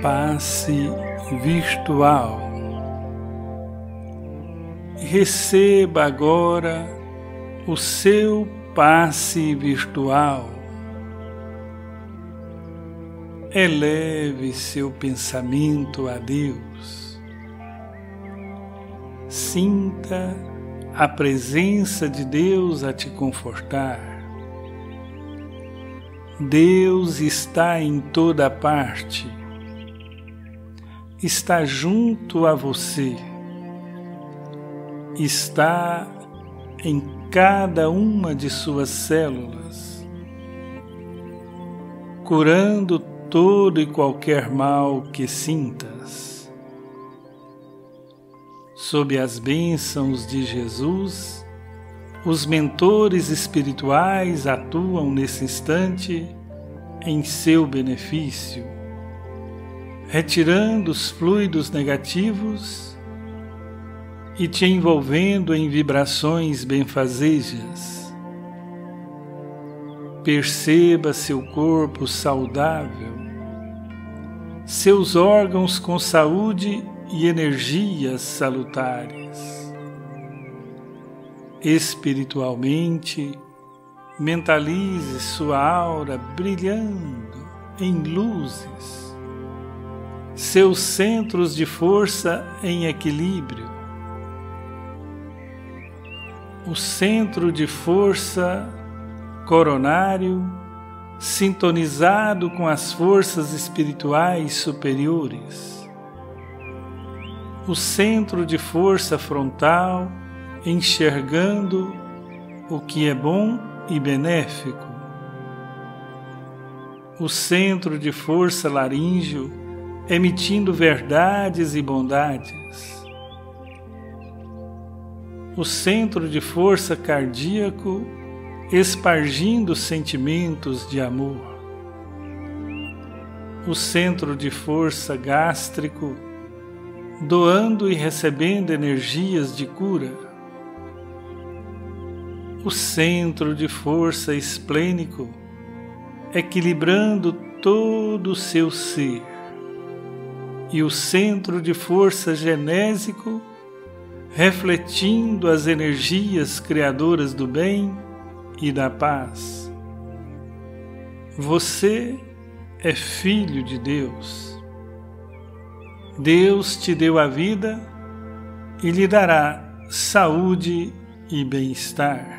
passe virtual. Receba agora o seu passe virtual. Eleve seu pensamento a Deus. Sinta a presença de Deus a te confortar. Deus está em toda parte, está junto a você, está em cada uma de suas células, curando todo e qualquer mal que sintas. Sob as bênçãos de Jesus, os mentores espirituais atuam nesse instante em seu benefício, retirando os fluidos negativos e te envolvendo em vibrações benfazejas. Perceba seu corpo saudável, seus órgãos com saúde e energias salutares espiritualmente, mentalize sua aura brilhando em luzes, seus centros de força em equilíbrio, o centro de força coronário sintonizado com as forças espirituais superiores, o centro de força frontal enxergando o que é bom e benéfico. O centro de força laríngeo emitindo verdades e bondades. O centro de força cardíaco espargindo sentimentos de amor. O centro de força gástrico doando e recebendo energias de cura o centro de força esplênico, equilibrando todo o seu ser, e o centro de força genésico, refletindo as energias criadoras do bem e da paz. Você é filho de Deus. Deus te deu a vida e lhe dará saúde e bem-estar.